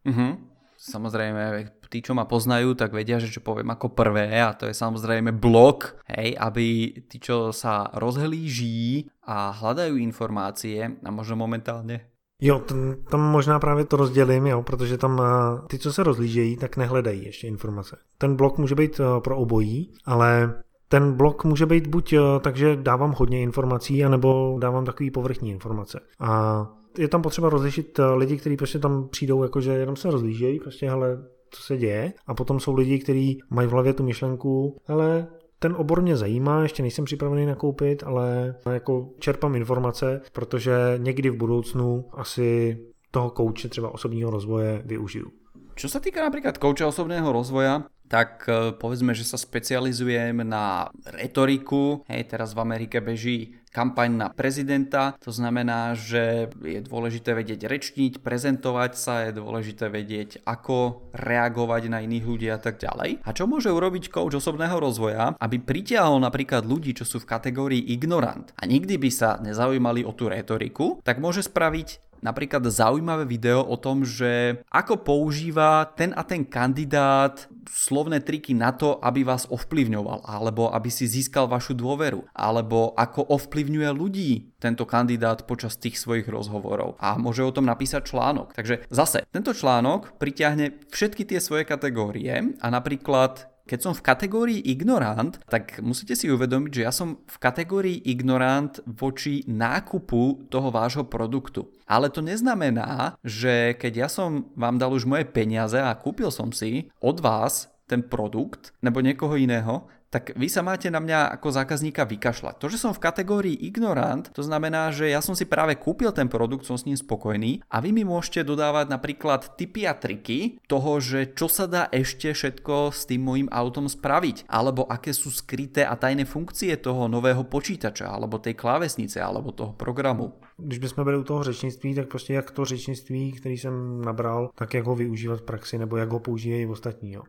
Mm-hmm. Samozrejme, tí, čo ma poznajú, tak vedia, že čo poviem ako prvé a to je samozrejme blog, hej, aby tí, čo sa rozhlíží a hľadajú informácie a možno momentálne Jo, ten, tam možná právě to rozdělím, jo, protože tam eh, ty, co se rozlížejí, tak nehledají ještě informace. Ten blok může být eh, pro obojí, ale ten blok může být buď eh, tak, že dávám hodně informací, anebo dávám takový povrchní informace. A je tam potřeba rozlišit lidi, kteří prostě tam přijdou, jakože jenom se rozlížejí, prostě hele, co se děje. A potom jsou lidi, kteří mají v hlavě tu myšlenku, ale ten obor mě zajímá, ještě nejsem připravený nakoupit, ale jako čerpám informace, protože někdy v budoucnu asi toho kouče třeba osobního rozvoje využiju. Čo sa týka napríklad kouča osobného rozvoja, tak e, povedzme, že sa specializujem na retoriku. Hej, teraz v Amerike beží kampaň na prezidenta, to znamená, že je dôležité vedieť rečniť, prezentovať sa, je dôležité vedieť, ako reagovať na iných ľudí a tak ďalej. A čo môže urobiť coach osobného rozvoja, aby pritiahol napríklad ľudí, čo sú v kategórii ignorant a nikdy by sa nezaujímali o tú retoriku, tak môže spraviť napríklad zaujímavé video o tom, že ako používa ten a ten kandidát slovné triky na to, aby vás ovplyvňoval, alebo aby si získal vašu dôveru, alebo ako ovplyvňuje ľudí tento kandidát počas tých svojich rozhovorov a môže o tom napísať článok. Takže zase, tento článok pritiahne všetky tie svoje kategórie a napríklad keď som v kategórii ignorant, tak musíte si uvedomiť, že ja som v kategórii ignorant voči nákupu toho vášho produktu. Ale to neznamená, že keď ja som vám dal už moje peniaze a kúpil som si od vás ten produkt nebo niekoho iného, tak vy sa máte na mňa ako zákazníka vykašľať. To, že som v kategórii ignorant, to znamená, že ja som si práve kúpil ten produkt, som s ním spokojný a vy mi môžete dodávať napríklad tipy a triky toho, že čo sa dá ešte všetko s tým mojim autom spraviť, alebo aké sú skryté a tajné funkcie toho nového počítača, alebo tej klávesnice, alebo toho programu. Když bychom byli u toho řečnictví, tak prostě jak to řečnictví, který jsem nabral, tak jak ho využívat v praxi, nebo jak ho používají ostatní. Jo.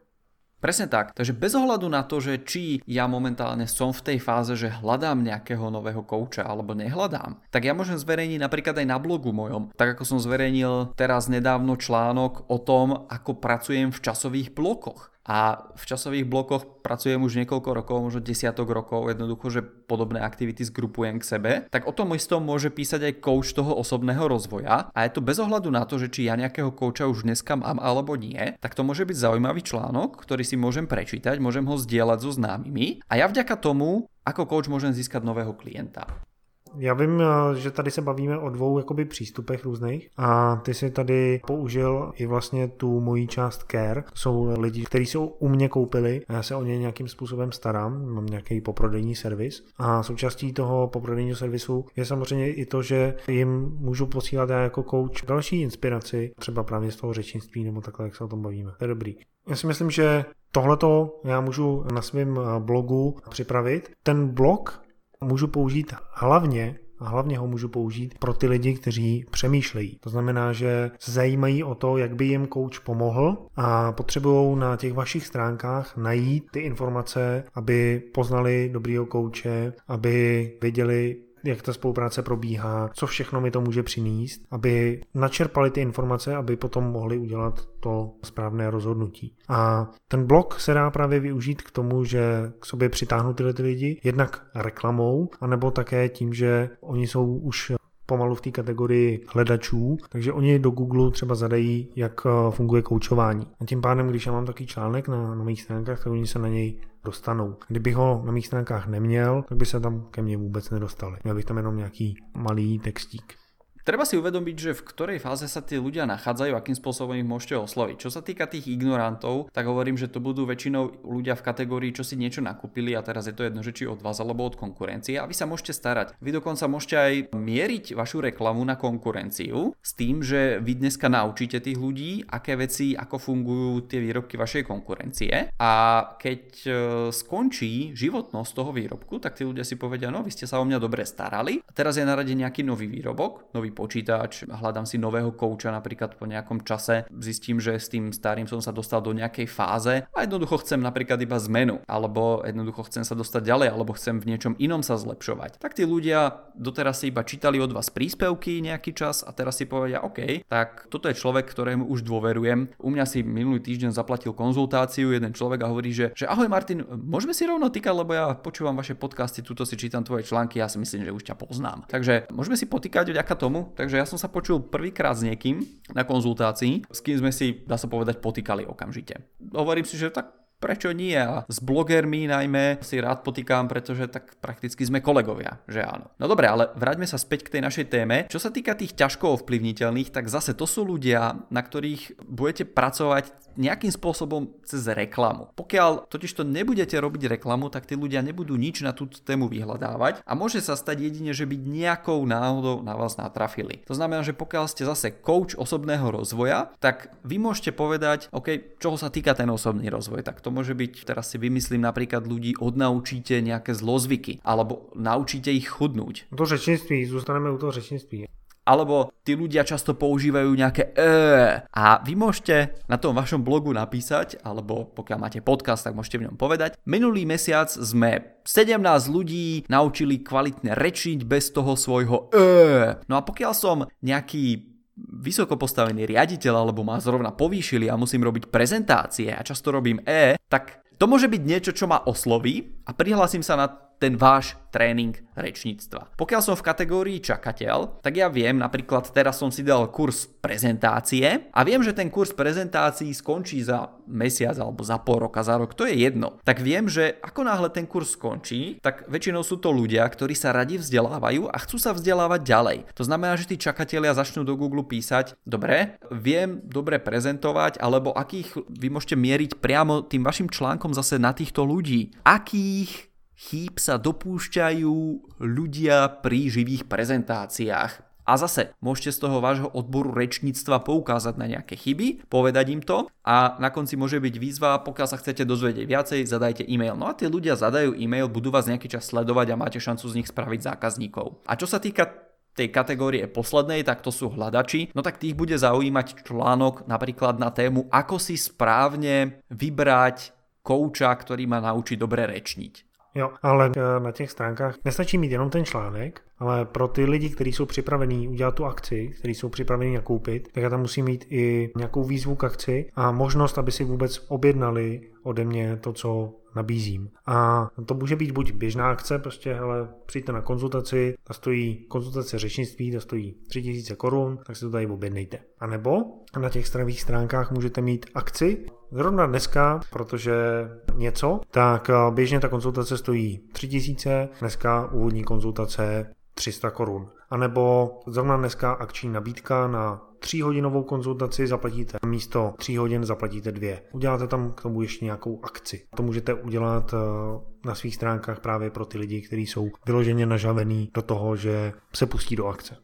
Presne tak. Takže bez ohľadu na to, že či ja momentálne som v tej fáze, že hľadám nejakého nového kouča alebo nehľadám, tak ja môžem zverejniť napríklad aj na blogu mojom. Tak ako som zverejnil teraz nedávno článok o tom, ako pracujem v časových blokoch a v časových blokoch pracujem už niekoľko rokov, možno desiatok rokov, jednoducho, že podobné aktivity zgrupujem k sebe, tak o tom istom môže písať aj coach toho osobného rozvoja. A je to bez ohľadu na to, že či ja nejakého kouča už dneska mám alebo nie, tak to môže byť zaujímavý článok, ktorý si môžem prečítať, môžem ho zdieľať so známymi. A ja vďaka tomu ako coach môžem získať nového klienta. Já vím, eh, že tady se bavíme o dvou jakoby přístupech různých a ty si tady použil i vlastně tu mojí část care. To jsou lidi, kteří jsou u mě koupili a já se o ně nějakým způsobem starám, mám nějaký poprodejní servis a součástí toho poprodejního servisu je samozřejmě i to, že jim můžu posílat já jako coach další inspiraci, třeba právě z toho řečnictví nebo takhle, jak se o tom bavíme. To je dobrý. Já si myslím, že tohleto já můžu na svém blogu připravit. Ten blog můžu použít hlavně a hlavně ho můžu použít pro ty lidi, kteří přemýšlejí. To znamená, že se zajímají o to, jak by jim coach pomohl a potřebují na těch vašich stránkách najít ty informace, aby poznali dobrýho kouče, aby věděli, jak ta spolupráce probíhá, co všechno mi to může přinést, aby načerpali ty informace, aby potom mohli udělat to správné rozhodnutí. A ten blog se dá právě využít k tomu, že k sobě přitáhnu tyhle ty lidi, jednak reklamou, anebo také tím, že oni jsou už pomalu v té kategorii hledačů, takže oni do Google třeba zadají, jak eh, funguje koučování. A tím pádem, když já mám takový článek na, na mých stránkách, tak oni se na něj dostanou. Kdybych ho na mých stránkách neměl, tak by se tam ke mně vůbec nedostali. Měl bych tam jenom nějaký malý textík. Treba si uvedomiť, že v ktorej fáze sa tí ľudia nachádzajú, akým spôsobom ich môžete osloviť. Čo sa týka tých ignorantov, tak hovorím, že to budú väčšinou ľudia v kategórii, čo si niečo nakúpili a teraz je to jedno, že či od vás alebo od konkurencie a vy sa môžete starať. Vy dokonca môžete aj mieriť vašu reklamu na konkurenciu s tým, že vy dneska naučíte tých ľudí, aké veci, ako fungujú tie výrobky vašej konkurencie a keď e, skončí životnosť toho výrobku, tak tí ľudia si povedia, no vy ste sa o mňa dobre starali a teraz je na rade nejaký nový výrobok, nový počítač, hľadám si nového kouča napríklad po nejakom čase, zistím, že s tým starým som sa dostal do nejakej fáze a jednoducho chcem napríklad iba zmenu, alebo jednoducho chcem sa dostať ďalej, alebo chcem v niečom inom sa zlepšovať. Tak tí ľudia doteraz si iba čítali od vás príspevky nejaký čas a teraz si povedia, OK, tak toto je človek, ktorému už dôverujem. U mňa si minulý týždeň zaplatil konzultáciu jeden človek a hovorí, že, že ahoj Martin, môžeme si rovno týkať, lebo ja počúvam vaše podcasty, tuto si čítam tvoje články, ja si myslím, že už ťa poznám. Takže môžeme si potýkať vďaka tomu, takže ja som sa počul prvýkrát s niekým na konzultácii, s kým sme si, dá sa povedať, potýkali okamžite. Hovorím si, že tak prečo nie? A s blogermi najmä si rád potýkam, pretože tak prakticky sme kolegovia, že áno. No dobre, ale vráťme sa späť k tej našej téme. Čo sa týka tých ťažko ovplyvniteľných, tak zase to sú ľudia, na ktorých budete pracovať nejakým spôsobom cez reklamu. Pokiaľ totiž to nebudete robiť reklamu, tak tí ľudia nebudú nič na túto tému vyhľadávať a môže sa stať jedine, že by nejakou náhodou na vás natrafili. To znamená, že pokiaľ ste zase coach osobného rozvoja, tak vy môžete povedať, OK, čoho sa týka ten osobný rozvoj, tak to môže byť, teraz si vymyslím napríklad ľudí, odnaučíte nejaké zlozvyky alebo naučíte ich chudnúť. To řečnictví, zostaneme u toho řečnictví alebo tí ľudia často používajú nejaké e a vy môžete na tom vašom blogu napísať, alebo pokiaľ máte podcast, tak môžete v ňom povedať. Minulý mesiac sme 17 ľudí naučili kvalitne rečiť bez toho svojho e. No a pokiaľ som nejaký vysoko postavený riaditeľ alebo ma zrovna povýšili a musím robiť prezentácie a často robím E, tak to môže byť niečo, čo ma osloví a prihlásim sa na ten váš tréning rečníctva. Pokiaľ som v kategórii čakateľ, tak ja viem, napríklad teraz som si dal kurz prezentácie a viem, že ten kurz prezentácií skončí za mesiac alebo za pol roka, za rok, to je jedno. Tak viem, že ako náhle ten kurz skončí, tak väčšinou sú to ľudia, ktorí sa radi vzdelávajú a chcú sa vzdelávať ďalej. To znamená, že tí čakatelia začnú do Google písať, dobre, viem dobre prezentovať, alebo akých vy môžete mieriť priamo tým vašim článkom zase na týchto ľudí. Akých chýb sa dopúšťajú ľudia pri živých prezentáciách. A zase, môžete z toho vášho odboru rečníctva poukázať na nejaké chyby, povedať im to a na konci môže byť výzva, pokiaľ sa chcete dozvedieť viacej, zadajte e-mail. No a tí ľudia zadajú e-mail, budú vás nejaký čas sledovať a máte šancu z nich spraviť zákazníkov. A čo sa týka tej kategórie poslednej, tak to sú hľadači, no tak tých bude zaujímať článok napríklad na tému, ako si správne vybrať kouča, ktorý ma naučí dobre rečniť. Jo, ale eh, na těch stránkách nestačí mít jenom ten článek, ale pro ty lidi, kteří jsou připravení udělat tu akci, kteří jsou připravení nakoupit, tak já tam musím mít i nějakou výzvu k akci a možnost, aby si vůbec objednali ode mě to, co nabízím. A to může být buď běžná akce, prostě hele, přijďte na konzultaci, ta stojí konzultace řečnictví, ta stojí 3000 korun, tak si to tady objednejte. A nebo na těch stranových stránkách můžete mít akci, Zrovna dneska, protože něco, tak běžně ta konzultace stojí 3000, dneska úvodní konzultace 300 korun. A nebo zrovna dneska akční nabídka na 3 hodinovou konzultaci zaplatíte místo 3 hodin zaplatíte 2. Uděláte tam k tomu ještě nějakou akci. To můžete udělat eh, na svých stránkách právě pro ty lidi, kteří jsou vyloženě nažavení do toho, že se pustí do akce.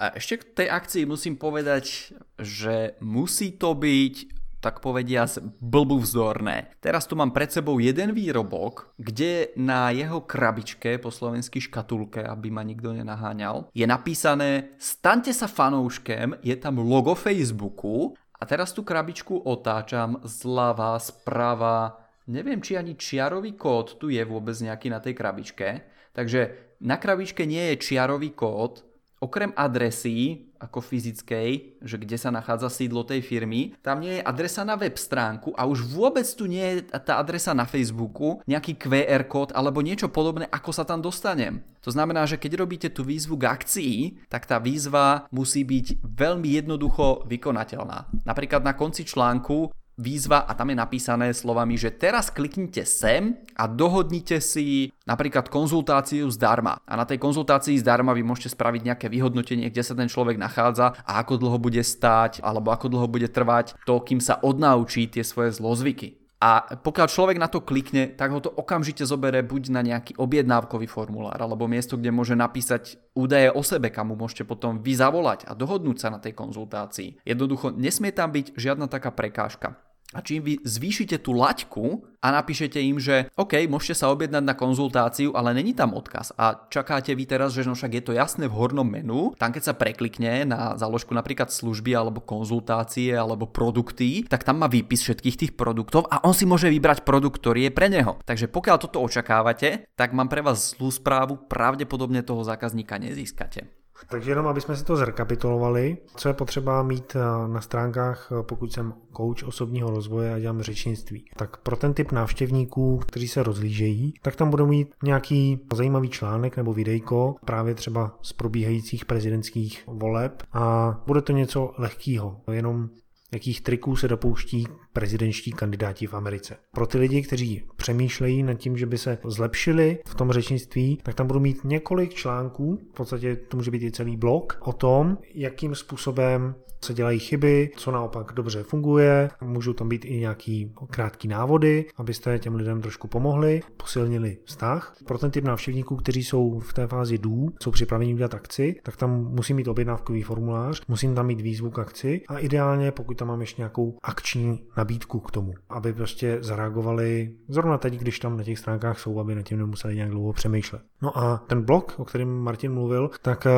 A ešte k tej akcii musím povedať, že musí to byť tak povediac blbúvzdorné. Teraz tu mám pred sebou jeden výrobok, kde na jeho krabičke, po slovensky škatulke, aby ma nikto nenaháňal, je napísané staňte sa fanouškem, je tam logo Facebooku. A teraz tú krabičku otáčam zľava, sprava, neviem či ani čiarový kód tu je vôbec nejaký na tej krabičke, takže na krabičke nie je čiarový kód, okrem adresy, ako fyzickej, že kde sa nachádza sídlo tej firmy, tam nie je adresa na web stránku a už vôbec tu nie je tá adresa na Facebooku, nejaký QR kód alebo niečo podobné, ako sa tam dostanem. To znamená, že keď robíte tú výzvu k akcii, tak tá výzva musí byť veľmi jednoducho vykonateľná. Napríklad na konci článku výzva a tam je napísané slovami, že teraz kliknite sem a dohodnite si napríklad konzultáciu zdarma. A na tej konzultácii zdarma vy môžete spraviť nejaké vyhodnotenie, kde sa ten človek nachádza a ako dlho bude stáť alebo ako dlho bude trvať to, kým sa odnaučí tie svoje zlozvyky. A pokiaľ človek na to klikne, tak ho to okamžite zobere buď na nejaký objednávkový formulár, alebo miesto, kde môže napísať údaje o sebe, kam mu môžete potom vy zavolať a dohodnúť sa na tej konzultácii. Jednoducho nesmie tam byť žiadna taká prekážka. A čím vy zvýšite tú laťku a napíšete im, že OK, môžete sa objednať na konzultáciu, ale není tam odkaz a čakáte vy teraz, že no však je to jasné v hornom menu, tam keď sa preklikne na záložku napríklad služby alebo konzultácie alebo produkty, tak tam má výpis všetkých tých produktov a on si môže vybrať produkt, ktorý je pre neho. Takže pokiaľ toto očakávate, tak mám pre vás zlú správu, pravdepodobne toho zákazníka nezískate. Takže jenom, aby jsme si to zrekapitulovali, co je potřeba mít eh, na stránkách, eh, pokud jsem coach osobního rozvoje a dělám řečnictví. Tak pro ten typ návštěvníků, kteří se rozlížejí, tak tam budou mít nějaký zajímavý článek nebo videjko, právě třeba z probíhajících prezidentských voleb a bude to něco lehkého, jenom jakých triků se dopouští prezidentští kandidáti v Americe. Pro ty lidi, kteří přemýšlejí nad tím, že by se zlepšili v tom řečnictví, tak tam budou mít několik článků, v podstatě to může být i celý blog, o tom, jakým způsobem se dělají chyby, co naopak dobře funguje. Můžou tam být i nějaký krátký návody, abyste těm lidem trošku pomohli, posilnili vztah. Pro ten typ návštěvníků, kteří jsou v té fázi dů, jsou připraveni udělat akci, tak tam musí mít objednávkový formulář, musím tam mít výzvu k akci a ideálně, pokud tam mám ještě nějakou akční nabídku k tomu, aby prostě zareagovali zrovna teď, když tam na těch stránkách jsou, aby na tím nemuseli nějak dlouho přemýšlet. No a ten blog, o kterém Martin mluvil, tak eh,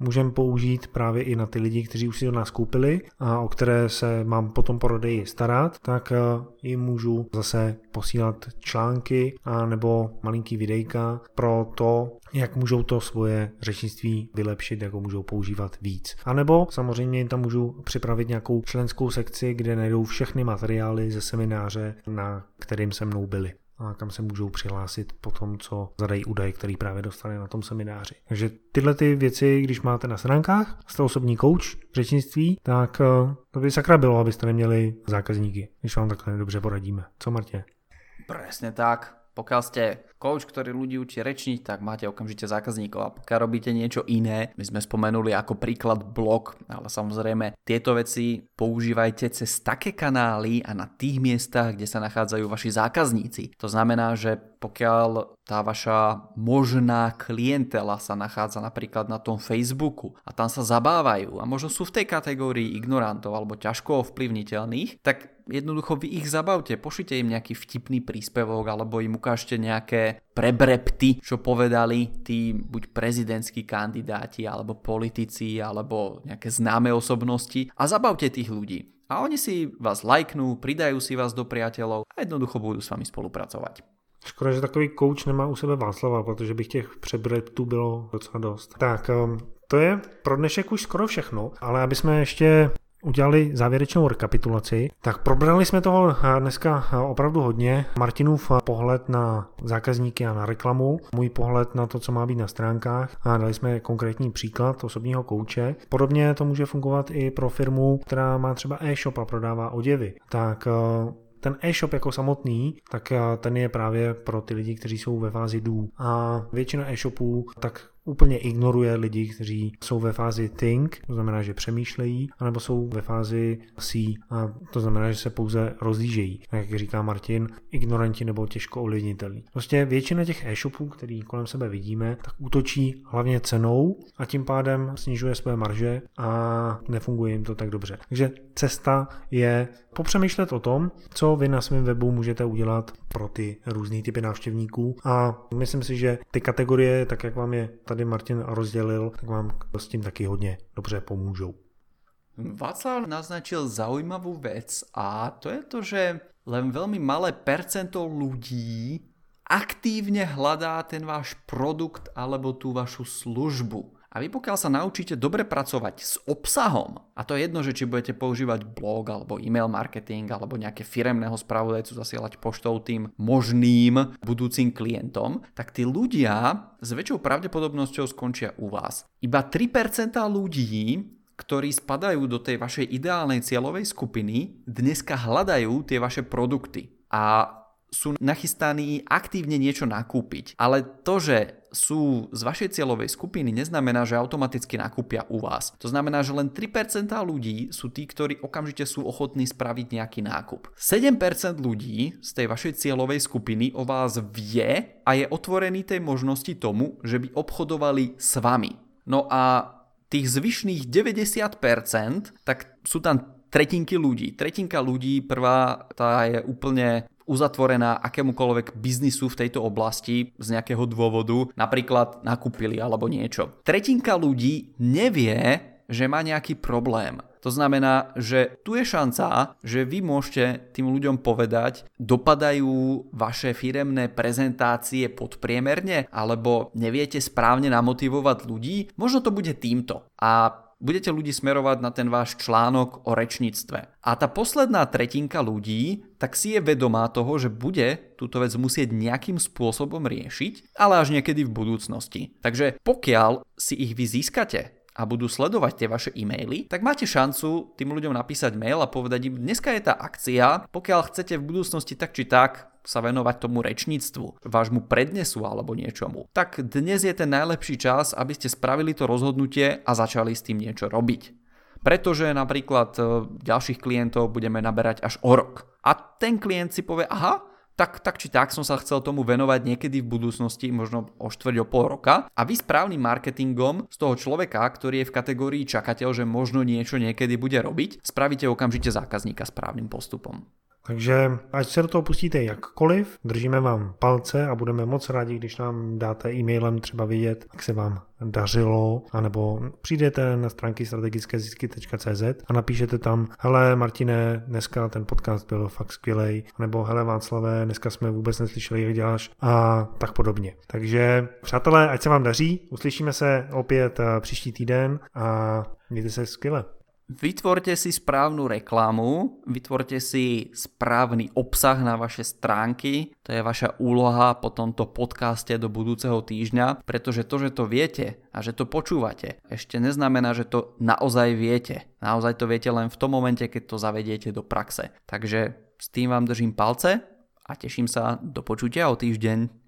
můžeme použít právě i na ty lidi, kteří už si do nás koupili a o které se mám potom po prodeji starat, tak eh, jim můžu zase posílat články a nebo malinký videjka pro to, jak můžou to svoje řečnictví vylepšit, jak ho můžou používat víc. A nebo samozřejmě tam můžu připravit nějakou členskou sekci, kde najdou všechny materiály ze semináře, na kterým se mnou byli. A kam se můžou přihlásit po tom, co zadají údaje, který právě dostane na tom semináři. Takže tyhle ty věci, když máte na stránkách, jste osobní v řečnictví, tak eh, to by sakra bylo, abyste neměli zákazníky, když vám takhle dobře poradíme. Co Martě? Presne tak. Pokiaľ ste coach, ktorý ľudí učí rečniť, tak máte okamžite zákazníkov. A pokiaľ robíte niečo iné, my sme spomenuli ako príklad blog, ale samozrejme tieto veci používajte cez také kanály a na tých miestach, kde sa nachádzajú vaši zákazníci. To znamená, že pokiaľ tá vaša možná klientela sa nachádza napríklad na tom Facebooku a tam sa zabávajú a možno sú v tej kategórii ignorantov alebo ťažko ovplyvniteľných, tak jednoducho vy ich zabavte, pošlite im nejaký vtipný príspevok alebo im ukážte nejaké prebrepty, čo povedali tí buď prezidentskí kandidáti alebo politici alebo nejaké známe osobnosti a zabavte tých ľudí. A oni si vás lajknú, pridajú si vás do priateľov a jednoducho budú s vami spolupracovať. Škoda, že takový kouč nemá u sebe Václava, protože bych těch přebreptů bylo docela dost. Tak, um, to je pro dnešek už skoro všechno, ale aby jsme ještě udělali závěrečnou rekapitulaci, tak probrali jsme toho dneska opravdu hodně. Martinův pohled na zákazníky a na reklamu, můj pohled na to, co má být na stránkách a dali jsme konkrétní příklad osobního kouče. Podobně to může fungovat i pro firmu, která má třeba e-shop a prodává oděvy. Tak ten e-shop jako samotný, tak ten je právě pro ty lidi, kteří jsou ve fázi dů. A většina e-shopů tak úplně ignoruje lidi, kteří jsou ve fázi think, to znamená, že přemýšlejí, anebo jsou ve fázi see, a to znamená, že se pouze rozlížejí. Jak říká Martin, ignoranti nebo těžko ovlivnitelní. Prostě většina těch e-shopů, který kolem sebe vidíme, tak útočí hlavně cenou a tím pádem snižuje své marže a nefunguje jim to tak dobře. Takže cesta je popřemýšlet o tom, co vy na svém webu můžete udělat pro ty různé typy návštěvníků a myslím si, že ty kategorie, tak jak vám je tady Martin rozdělil, tak vám s tím taky hodně dobře pomůžou. Václav naznačil zaujímavú vec a to je to, že len veľmi malé percento ľudí aktívne hľadá ten váš produkt alebo tú vašu službu. A vy pokiaľ sa naučíte dobre pracovať s obsahom, a to je jedno, že či budete používať blog alebo e-mail marketing alebo nejaké firemného spravodajcu zasielať poštou tým možným budúcim klientom, tak tí ľudia s väčšou pravdepodobnosťou skončia u vás. Iba 3% ľudí ktorí spadajú do tej vašej ideálnej cieľovej skupiny, dneska hľadajú tie vaše produkty. A sú nachystaní aktívne niečo nakúpiť. Ale to, že sú z vašej cieľovej skupiny, neznamená, že automaticky nakúpia u vás. To znamená, že len 3% ľudí sú tí, ktorí okamžite sú ochotní spraviť nejaký nákup. 7% ľudí z tej vašej cieľovej skupiny o vás vie a je otvorený tej možnosti tomu, že by obchodovali s vami. No a tých zvyšných 90%, tak sú tam tretinky ľudí. Tretinka ľudí, prvá, tá je úplne uzatvorená akémukoľvek biznisu v tejto oblasti z nejakého dôvodu, napríklad nakúpili alebo niečo. Tretinka ľudí nevie, že má nejaký problém. To znamená, že tu je šanca, že vy môžete tým ľuďom povedať, dopadajú vaše firemné prezentácie podpriemerne, alebo neviete správne namotivovať ľudí. Možno to bude týmto. A budete ľudí smerovať na ten váš článok o rečníctve. A tá posledná tretinka ľudí tak si je vedomá toho, že bude túto vec musieť nejakým spôsobom riešiť, ale až niekedy v budúcnosti. Takže pokiaľ si ich vy získate a budú sledovať tie vaše e-maily, tak máte šancu tým ľuďom napísať mail a povedať im, dneska je tá akcia, pokiaľ chcete v budúcnosti tak či tak sa venovať tomu rečníctvu, vášmu prednesu alebo niečomu, tak dnes je ten najlepší čas, aby ste spravili to rozhodnutie a začali s tým niečo robiť. Pretože napríklad e, ďalších klientov budeme naberať až o rok. A ten klient si povie, aha, tak, tak či tak som sa chcel tomu venovať niekedy v budúcnosti, možno o štvrť o pol roka. A vy správnym marketingom z toho človeka, ktorý je v kategórii čakateľ, že možno niečo niekedy bude robiť, spravíte okamžite zákazníka správnym postupom. Takže ať se do toho pustíte jakkoliv, držíme vám palce a budeme moc rádi, když nám dáte e-mailem třeba vidět, jak se vám dařilo, anebo přijdete na stránky strategickézisky.cz a napíšete tam, hele Martine, dneska ten podcast byl fakt skvělej, nebo hele Václavé, dneska jsme vůbec neslyšeli, jak děláš a tak podobně. Takže přátelé, ať se vám daří, uslyšíme se opět eh, příští týden a mějte se skvěle. Vytvorte si správnu reklamu, vytvorte si správny obsah na vaše stránky, to je vaša úloha po tomto podcaste do budúceho týždňa, pretože to, že to viete a že to počúvate, ešte neznamená, že to naozaj viete. Naozaj to viete len v tom momente, keď to zavediete do praxe. Takže s tým vám držím palce a teším sa do počutia o týždeň.